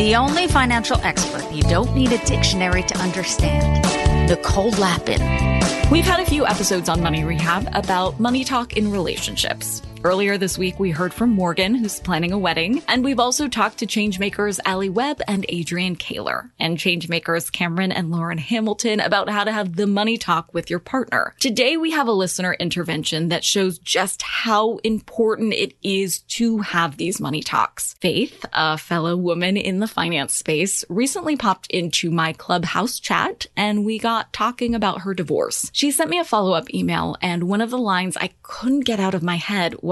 The only financial expert you don't need a dictionary to understand. Nicole Lapin. We've had a few episodes on Money Rehab about money talk in relationships. Earlier this week, we heard from Morgan, who's planning a wedding, and we've also talked to changemakers Ali Webb and Adrian Kaler, and changemakers Cameron and Lauren Hamilton about how to have the money talk with your partner. Today, we have a listener intervention that shows just how important it is to have these money talks. Faith, a fellow woman in the finance space, recently popped into my clubhouse chat and we got talking about her divorce. She sent me a follow up email and one of the lines I couldn't get out of my head was,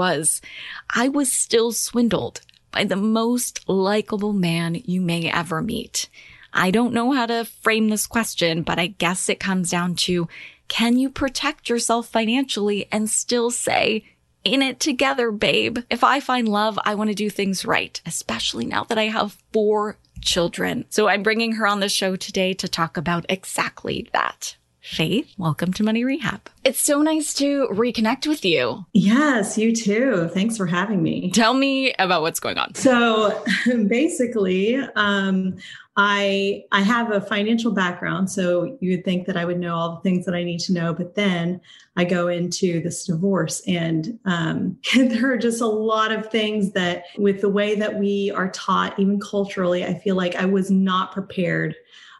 I was still swindled by the most likable man you may ever meet. I don't know how to frame this question, but I guess it comes down to, can you protect yourself financially and still say, in it together, babe. If I find love, I want to do things right, especially now that I have four children. So I'm bringing her on the show today to talk about exactly that. Faith, welcome to Money Rehab. It's so nice to reconnect with you. Yes, you too. Thanks for having me. Tell me about what's going on. So basically, um, I I have a financial background, so you would think that I would know all the things that I need to know, but then I go into this divorce, and um, there are just a lot of things that, with the way that we are taught, even culturally, I feel like I was not prepared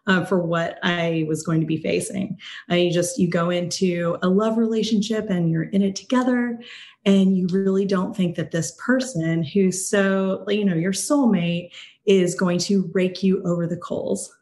uh, for what I was going to be facing. Uh, you just you go into a love relationship and you're in it together, and you really don't think that this person who's so you know your soulmate is going to rake you over the coals.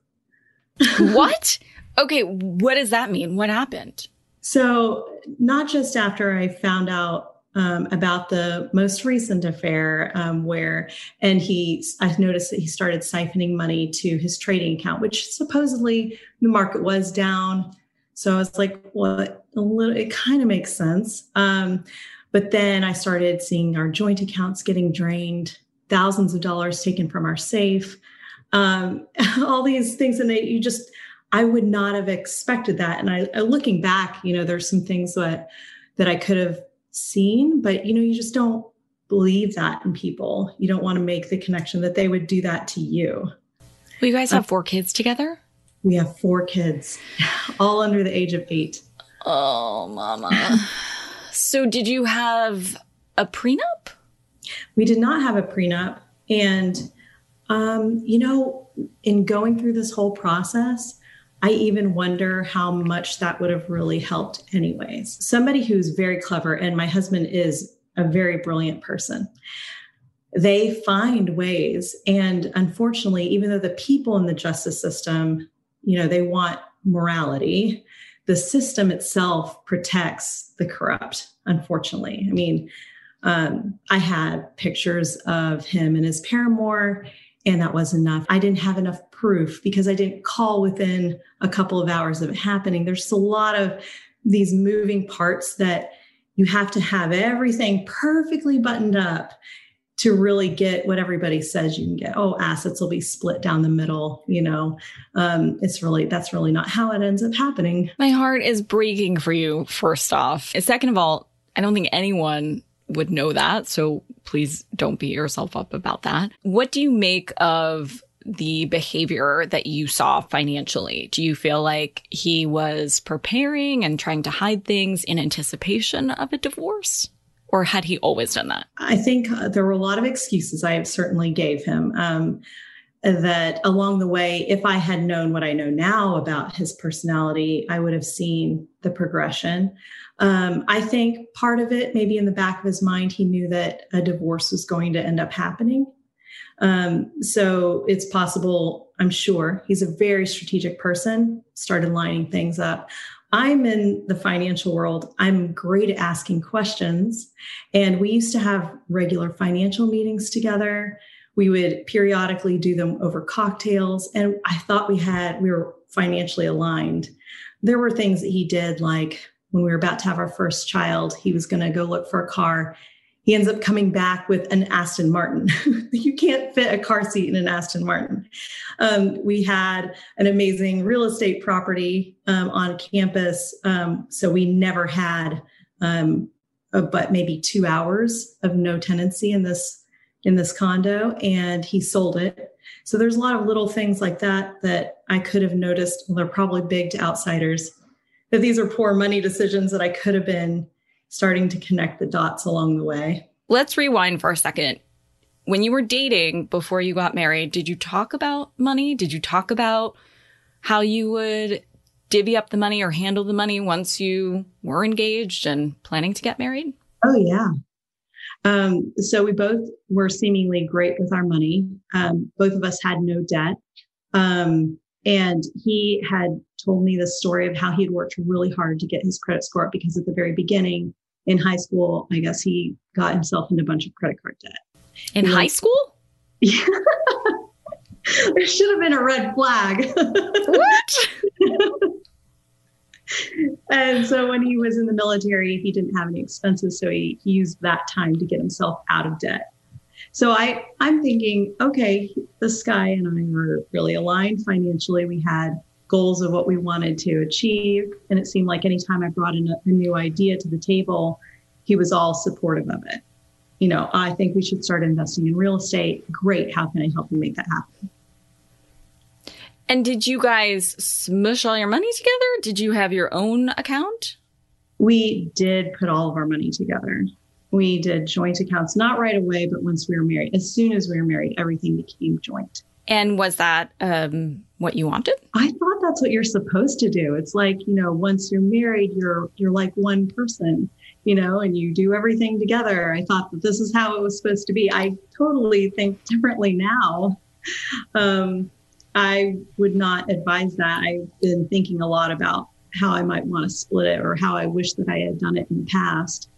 what? Okay, what does that mean? What happened? So not just after I found out um, about the most recent affair um, where and he i noticed that he started siphoning money to his trading account which supposedly the market was down. So i was like well a little it kind of makes sense. Um, but then i started seeing our joint accounts getting drained thousands of dollars taken from our safe. Um, all these things and they, you just i would not have expected that. And i looking back you know there's some things that that i could have seen, but you know, you just don't believe that in people. You don't want to make the connection that they would do that to you. Well, you guys have four kids together? We have four kids, all under the age of eight. Oh, mama. so, did you have a prenup? We did not have a prenup. And, um, you know, in going through this whole process, I even wonder how much that would have really helped, anyways. Somebody who's very clever, and my husband is a very brilliant person. They find ways. And unfortunately, even though the people in the justice system, you know, they want morality, the system itself protects the corrupt, unfortunately. I mean, um, I had pictures of him and his paramour, and that was enough. I didn't have enough proof because I didn't call within a couple of hours of it happening. There's a lot of these moving parts that you have to have everything perfectly buttoned up to really get what everybody says you can get. Oh, assets will be split down the middle. You know, um, it's really that's really not how it ends up happening. My heart is breaking for you. First off, and second of all, I don't think anyone would know that. So please don't beat yourself up about that. What do you make of the behavior that you saw financially? Do you feel like he was preparing and trying to hide things in anticipation of a divorce? Or had he always done that? I think uh, there were a lot of excuses I certainly gave him. Um, that along the way, if I had known what I know now about his personality, I would have seen the progression. Um, I think part of it, maybe in the back of his mind, he knew that a divorce was going to end up happening. Um, so it's possible, I'm sure, he's a very strategic person, started lining things up. I'm in the financial world. I'm great at asking questions. And we used to have regular financial meetings together. We would periodically do them over cocktails. And I thought we had, we were financially aligned. There were things that he did, like when we were about to have our first child, he was going to go look for a car he ends up coming back with an Aston Martin. you can't fit a car seat in an Aston Martin. Um, we had an amazing real estate property um, on campus, um, so we never had, um, a, but maybe two hours of no tenancy in this in this condo, and he sold it. So there's a lot of little things like that that I could have noticed. Well, they're probably big to outsiders. That these are poor money decisions that I could have been starting to connect the dots along the way. Let's rewind for a second. When you were dating before you got married, did you talk about money? Did you talk about how you would divvy up the money or handle the money once you were engaged and planning to get married? Oh, yeah. Um, so we both were seemingly great with our money. Um, both of us had no debt. Um, and he had told me the story of how he had worked really hard to get his credit score up because at the very beginning in high school, I guess he got himself into a bunch of credit card debt. In he high was, school? Yeah. there should have been a red flag. what? and so when he was in the military, he didn't have any expenses. So he, he used that time to get himself out of debt. So I, I'm thinking, okay, this guy and I were really aligned financially. We had goals of what we wanted to achieve. And it seemed like anytime I brought in a, a new idea to the table, he was all supportive of it. You know, I think we should start investing in real estate. Great. How can I help you make that happen? And did you guys smush all your money together? Did you have your own account? We did put all of our money together we did joint accounts, not right away, but once we were married. As soon as we were married, everything became joint. And was that um, what you wanted? I thought that's what you're supposed to do. It's like you know, once you're married, you're you're like one person, you know, and you do everything together. I thought that this is how it was supposed to be. I totally think differently now. Um, I would not advise that. I've been thinking a lot about how I might want to split it or how I wish that I had done it in the past.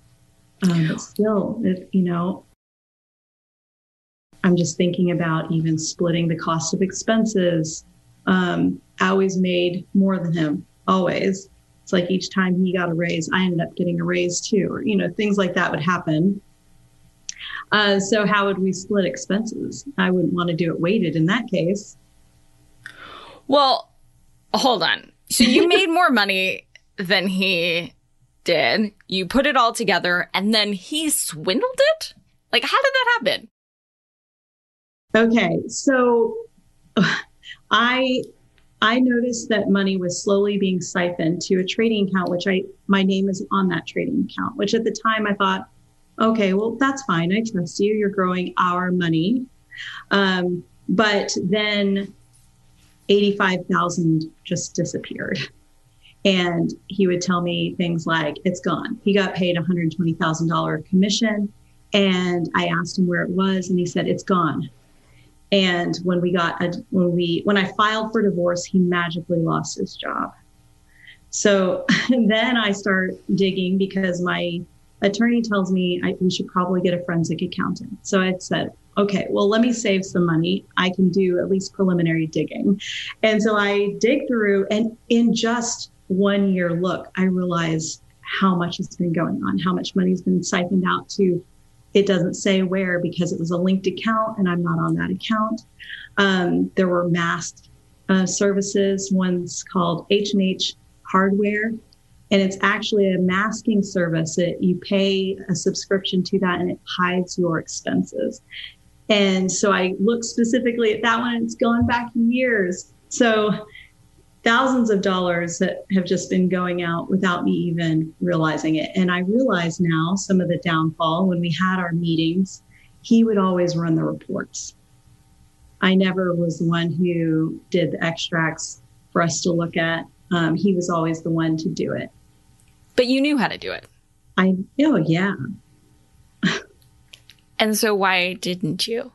Um, but still, if, you know, I'm just thinking about even splitting the cost of expenses. Um, I always made more than him, always. It's like each time he got a raise, I ended up getting a raise too, or, you know, things like that would happen. Uh, so, how would we split expenses? I wouldn't want to do it weighted in that case. Well, hold on. So, you made more money than he did. You put it all together and then he swindled it? Like, how did that happen? Okay. So I I noticed that money was slowly being siphoned to a trading account, which I my name is on that trading account, which at the time I thought, okay, well, that's fine. I trust you. You're growing our money. Um, but then 85,000 just disappeared. And he would tell me things like, it's gone. He got paid $120,000 commission. And I asked him where it was, and he said, it's gone. And when we got, a, when we, when I filed for divorce, he magically lost his job. So then I start digging because my attorney tells me I, we should probably get a forensic accountant. So I said, okay, well, let me save some money. I can do at least preliminary digging. And so I dig through, and in just one year look, I realize how much has been going on, how much money's been siphoned out to. It doesn't say where because it was a linked account and I'm not on that account. Um, there were masked uh, services. One's called H and H Hardware. And it's actually a masking service you pay a subscription to that and it hides your expenses. And so I looked specifically at that one. It's gone back years. So thousands of dollars that have just been going out without me even realizing it. And I realize now some of the downfall when we had our meetings, he would always run the reports. I never was the one who did the extracts for us to look at. Um, he was always the one to do it. But you knew how to do it. I, oh, yeah. and so why didn't you?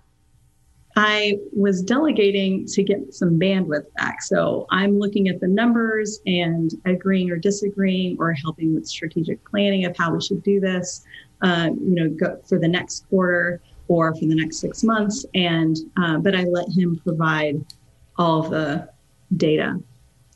I was delegating to get some bandwidth back. So I'm looking at the numbers and agreeing or disagreeing or helping with strategic planning of how we should do this, uh, you know, go for the next quarter or for the next six months. And, uh, but I let him provide all the data,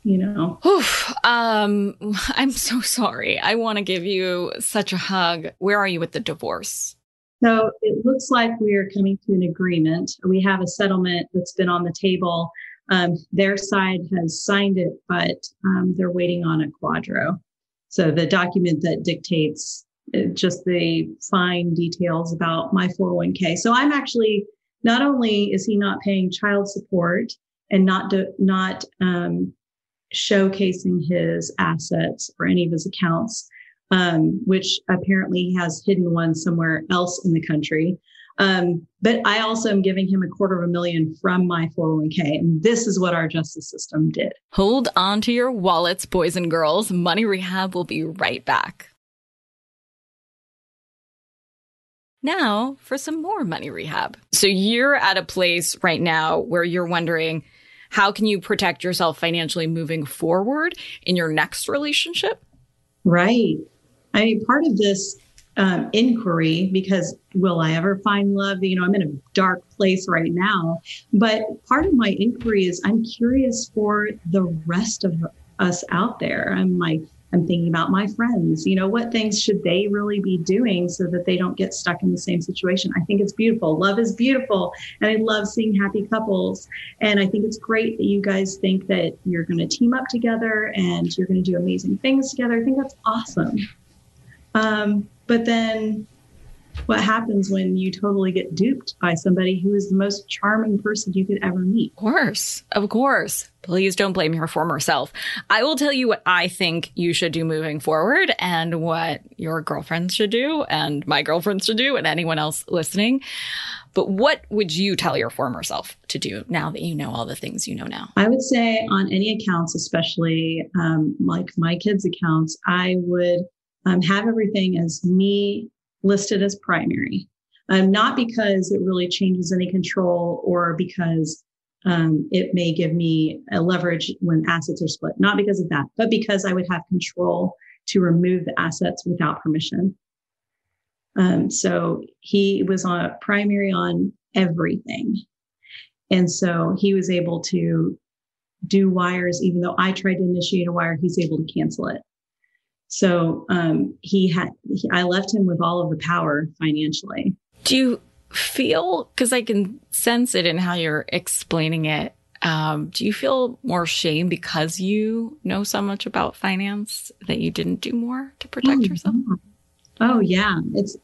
you know. Oof, um, I'm so sorry. I want to give you such a hug. Where are you with the divorce? So it looks like we are coming to an agreement. We have a settlement that's been on the table. Um, their side has signed it, but um, they're waiting on a QDRO. So the document that dictates uh, just the fine details about my 401k. So I'm actually not only is he not paying child support and not do, not um, showcasing his assets or any of his accounts, um, which apparently has hidden one somewhere else in the country. Um, but I also am giving him a quarter of a million from my 401k. And this is what our justice system did. Hold on to your wallets, boys and girls. Money Rehab will be right back. Now for some more money rehab. So you're at a place right now where you're wondering, how can you protect yourself financially moving forward in your next relationship? Right. I mean, part of this um, inquiry, because will I ever find love? You know, I'm in a dark place right now. But part of my inquiry is I'm curious for the rest of us out there. I'm like, I'm thinking about my friends. You know, what things should they really be doing so that they don't get stuck in the same situation? I think it's beautiful. Love is beautiful. And I love seeing happy couples. And I think it's great that you guys think that you're going to team up together and you're going to do amazing things together. I think that's awesome. Um, but then what happens when you totally get duped by somebody who is the most charming person you could ever meet? Of course. Of course. Please don't blame your former self. I will tell you what I think you should do moving forward and what your girlfriends should do and my girlfriends should do and anyone else listening. But what would you tell your former self to do now that you know all the things you know now? I would say on any accounts, especially um, like my kids' accounts, I would um, have everything as me listed as primary. Um, not because it really changes any control or because um, it may give me a leverage when assets are split. Not because of that, but because I would have control to remove the assets without permission. Um, so he was on a primary on everything. And so he was able to do wires, even though I tried to initiate a wire, he's able to cancel it. So um, he had, he, I left him with all of the power financially. Do you feel, because I can sense it in how you're explaining it, um, do you feel more shame because you know so much about finance that you didn't do more to protect oh, yourself? Oh yeah, it's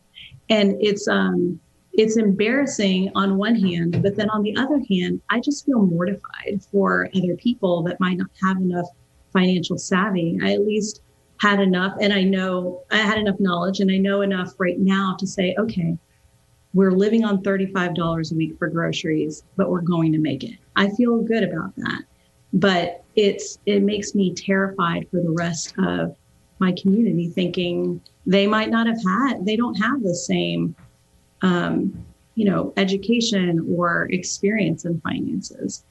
and it's um it's embarrassing on one hand, but then on the other hand, I just feel mortified for other people that might not have enough financial savvy. I at least had enough and I know I had enough knowledge and I know enough right now to say, okay, we're living on $35 a week for groceries, but we're going to make it. I feel good about that. But it's it makes me terrified for the rest of my community thinking they might not have had they don't have the same um, you know education or experience in finances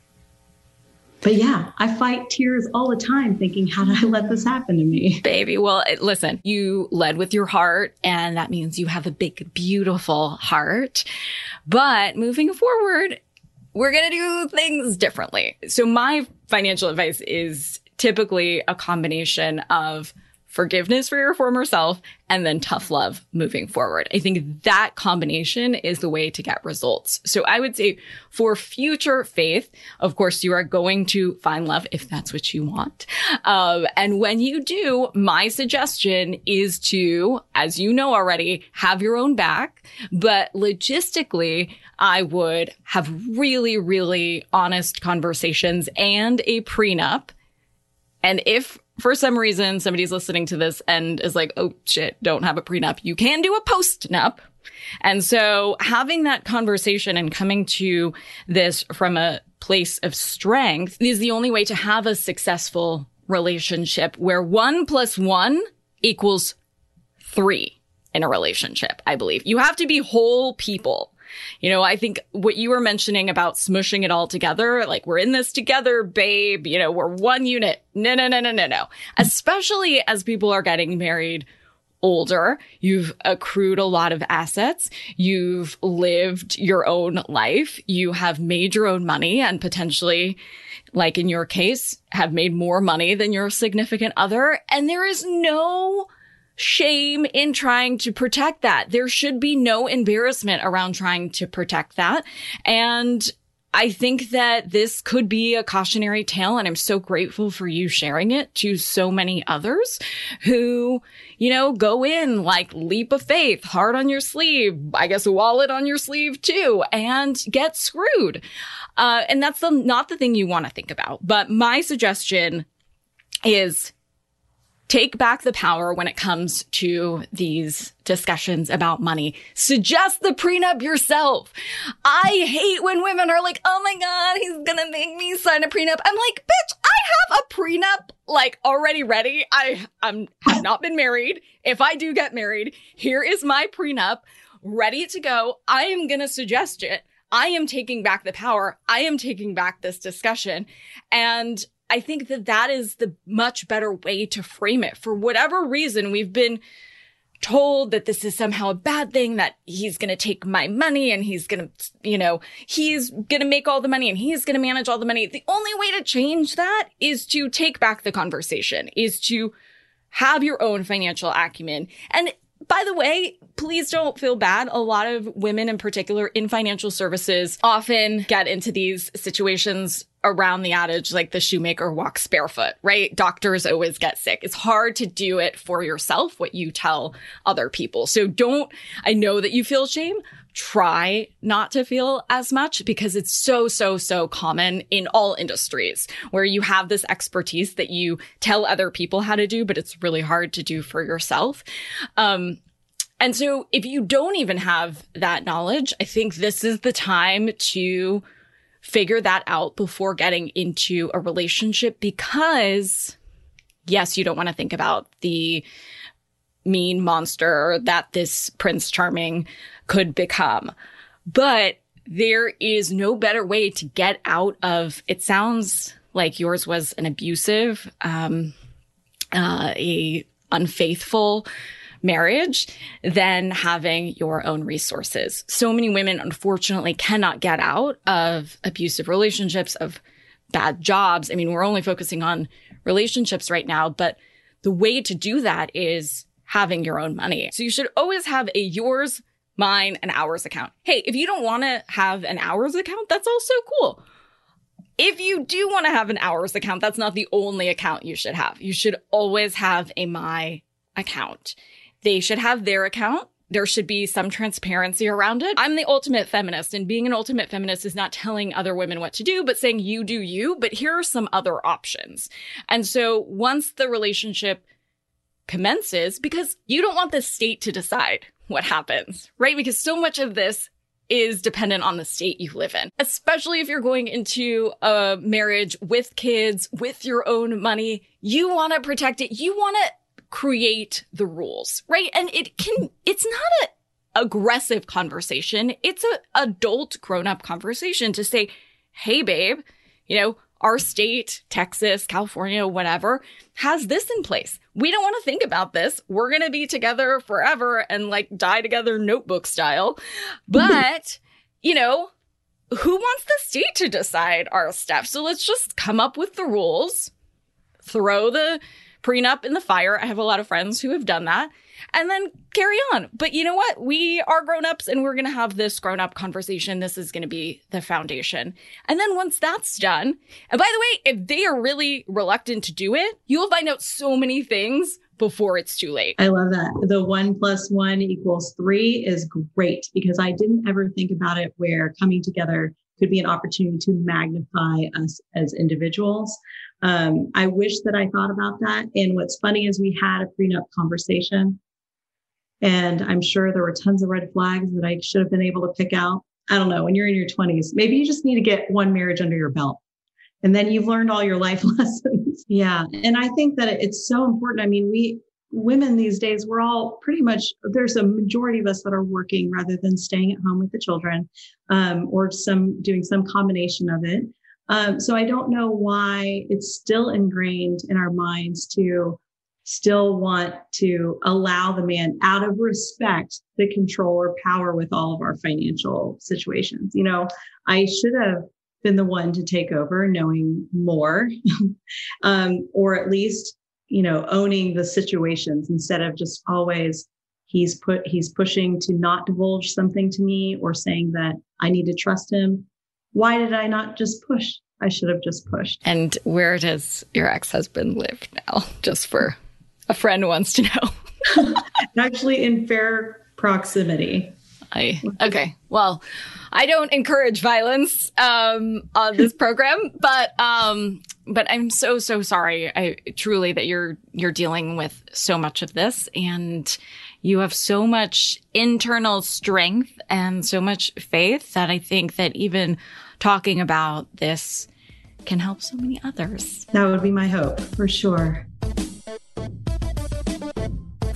but yeah, I fight tears all the time thinking, how did I let this happen to me? Baby, well, listen, you led with your heart, and that means you have a big, beautiful heart. But moving forward, we're going to do things differently. So, my financial advice is typically a combination of forgiveness for your former self, and then tough love moving forward. I think that combination is the way to get results. So I would say for future faith, of course, you are going to find love if that's what you want. Um, and when you do, my suggestion is to, as you know already, have your own back. But logistically, I would have really, really honest conversations and a prenup. And if for some reason somebody's listening to this and is like, oh shit, don't have a prenup. You can do a postnup. And so having that conversation and coming to this from a place of strength is the only way to have a successful relationship where one plus one equals three in a relationship, I believe. You have to be whole people. You know, I think what you were mentioning about smushing it all together, like we're in this together, babe, you know, we're one unit. No, no, no, no, no, no. Especially as people are getting married older, you've accrued a lot of assets, you've lived your own life, you have made your own money and potentially like in your case, have made more money than your significant other. And there is no shame in trying to protect that. There should be no embarrassment around trying to protect that. And I think that this could be a cautionary tale. And I'm so grateful for you sharing it to so many others who, you know, go in like leap of faith, heart on your sleeve, I guess wallet on your sleeve too, and get screwed. Uh, and that's the, not the thing you want to think about. But my suggestion is take back the power when it comes to these discussions about money. Suggest the prenup yourself. I hate when women are like, oh my God, he's gonna make me sign a prenup. I'm like, bitch, I have a prenup like already ready. I I'm have not been married. If I do get married, here is my prenup ready to go. I am gonna suggest it. I am taking back the power. I am taking back this discussion. And I think that that is the much better way to frame it. For whatever reason, we've been told that this is somehow a bad thing, that he's going to take my money and he's going to, you know, he's going to make all the money and he's going to manage all the money. The only way to change that is to take back the conversation, is to have your own financial acumen. And by the way, please don't feel bad. A lot of women in particular in financial services often get into these situations around the adage like the shoemaker walks barefoot, right? Doctors always get sick. It's hard to do it for yourself, what you tell other people. So don't, I know that you feel shame. Try not to feel as much because it's so, so, so common in all industries where you have this expertise that you tell other people how to do, but it's really hard to do for yourself. Um, and so if you don't even have that knowledge, I think this is the time to figure that out before getting into a relationship because yes, you don't want to think about the mean monster that this Prince Charming could become. But there is no better way to get out of it sounds like yours was an abusive um uh a unfaithful marriage than having your own resources. So many women, unfortunately, cannot get out of abusive relationships, of bad jobs. I mean, we're only focusing on relationships right now, but the way to do that is having your own money. So you should always have a yours, mine, and ours account. Hey, if you don't want to have an ours account, that's also cool. If you do want to have an ours account, that's not the only account you should have. You should always have a my account. They should have their account. There should be some transparency around it. I'm the ultimate feminist, and being an ultimate feminist is not telling other women what to do, but saying you do you, but here are some other options. And so once the relationship commences, because you don't want the state to decide what happens, right? Because so much of this is dependent on the state you live in, especially if you're going into a marriage with kids, with your own money. You want to protect it. You want to create the rules, right? And it can, it's not a aggressive conversation. It's an adult grown up conversation to say, Hey, babe, you know, our state, Texas, California, whatever, has this in place. We don't want to think about this. We're going to be together forever and like die together notebook style. But, you know, who wants the state to decide our stuff? So let's just come up with the rules, throw the prenup in the fire. I have a lot of friends who have done that and then carry on. But you know what? We are grown-ups and we're going to have this grown-up conversation. This is going to be the foundation. And then once that's done, and by the way, if they are really reluctant to do it, you'll find out so many things before it's too late. I love that. The one plus one equals three is great because I didn't ever think about it where coming together could be an opportunity to magnify us as individuals. Um, I wish that I thought about that. And what's funny is we had a prenup conversation and I'm sure there were tons of red flags that I should have been able to pick out. I don't know. When you're in your 20s, maybe you just need to get one marriage under your belt. And then you've learned all your life lessons. yeah. And I think that it's so important. I mean, we, women these days, we're all pretty much, there's a majority of us that are working rather than staying at home with the children um, or some doing some combination of it. Um, so I don't know why it's still ingrained in our minds to still want to allow the man out of respect the control or power with all of our financial situations. You know, I should have been the one to take over knowing more, um, or at least, you know, owning the situations instead of just always he's put, he's pushing to not divulge something to me or saying that I need to trust him. Why did I not just push? I should have just pushed. And where does your ex husband live now? Just for a friend wants to know. Actually, in fair proximity. I okay. Well, I don't encourage violence um, on this program, but um, but I'm so so sorry. I truly that you're you're dealing with so much of this, and you have so much internal strength and so much faith that I think that even talking about this can help so many others. That would be my hope for sure.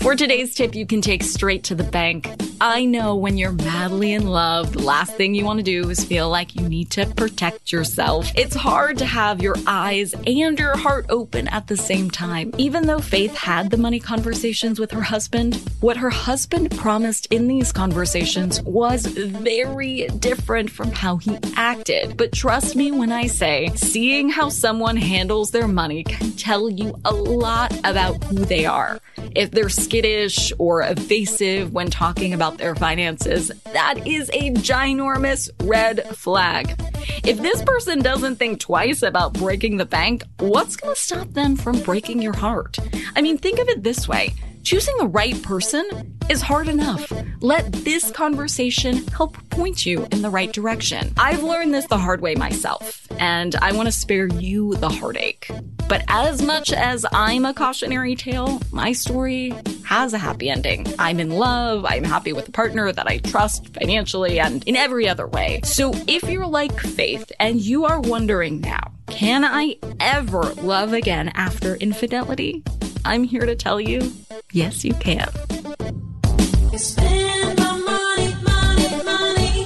For today's tip, you can take straight to the bank. I know when you're madly in love, the last thing you want to do is feel like you need to protect yourself. It's hard to have your eyes and your heart open at the same time. Even though Faith had the money conversations with her husband, what her husband promised in these conversations was very different from how he acted. But trust me when I say, seeing how someone handles their money can tell you a lot about who they are. If they're skittish or evasive when talking about their finances, that is a ginormous red flag. If this person doesn't think twice about breaking the bank, what's going to stop them from breaking your heart? I mean, think of it this way. Choosing the right person is hard enough. Let this conversation help point you in the right direction. I've learned this the hard way myself, and I want to spare you the heartache. But as much as I'm a cautionary tale, my story has a happy ending. I'm in love, I'm happy with a partner that I trust financially and in every other way. So if you're like Faith and you are wondering now, can I ever love again after infidelity? I'm here to tell you, yes, you can.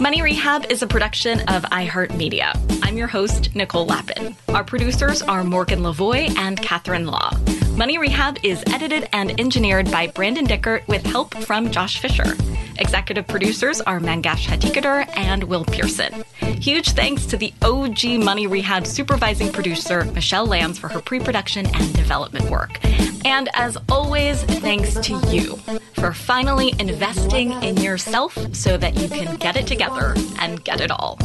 Money Rehab is a production of iHeartMedia. I'm your host, Nicole Lapin. Our producers are Morgan Lavoie and Catherine Law. Money Rehab is edited and engineered by Brandon Dickert with help from Josh Fisher. Executive producers are Mangesh Hattikudur and Will Pearson. Huge thanks to the OG Money Rehab supervising producer, Michelle Lambs, for her pre production and development work. And as always, thanks to you for finally investing in yourself so that you can get it together and get it all.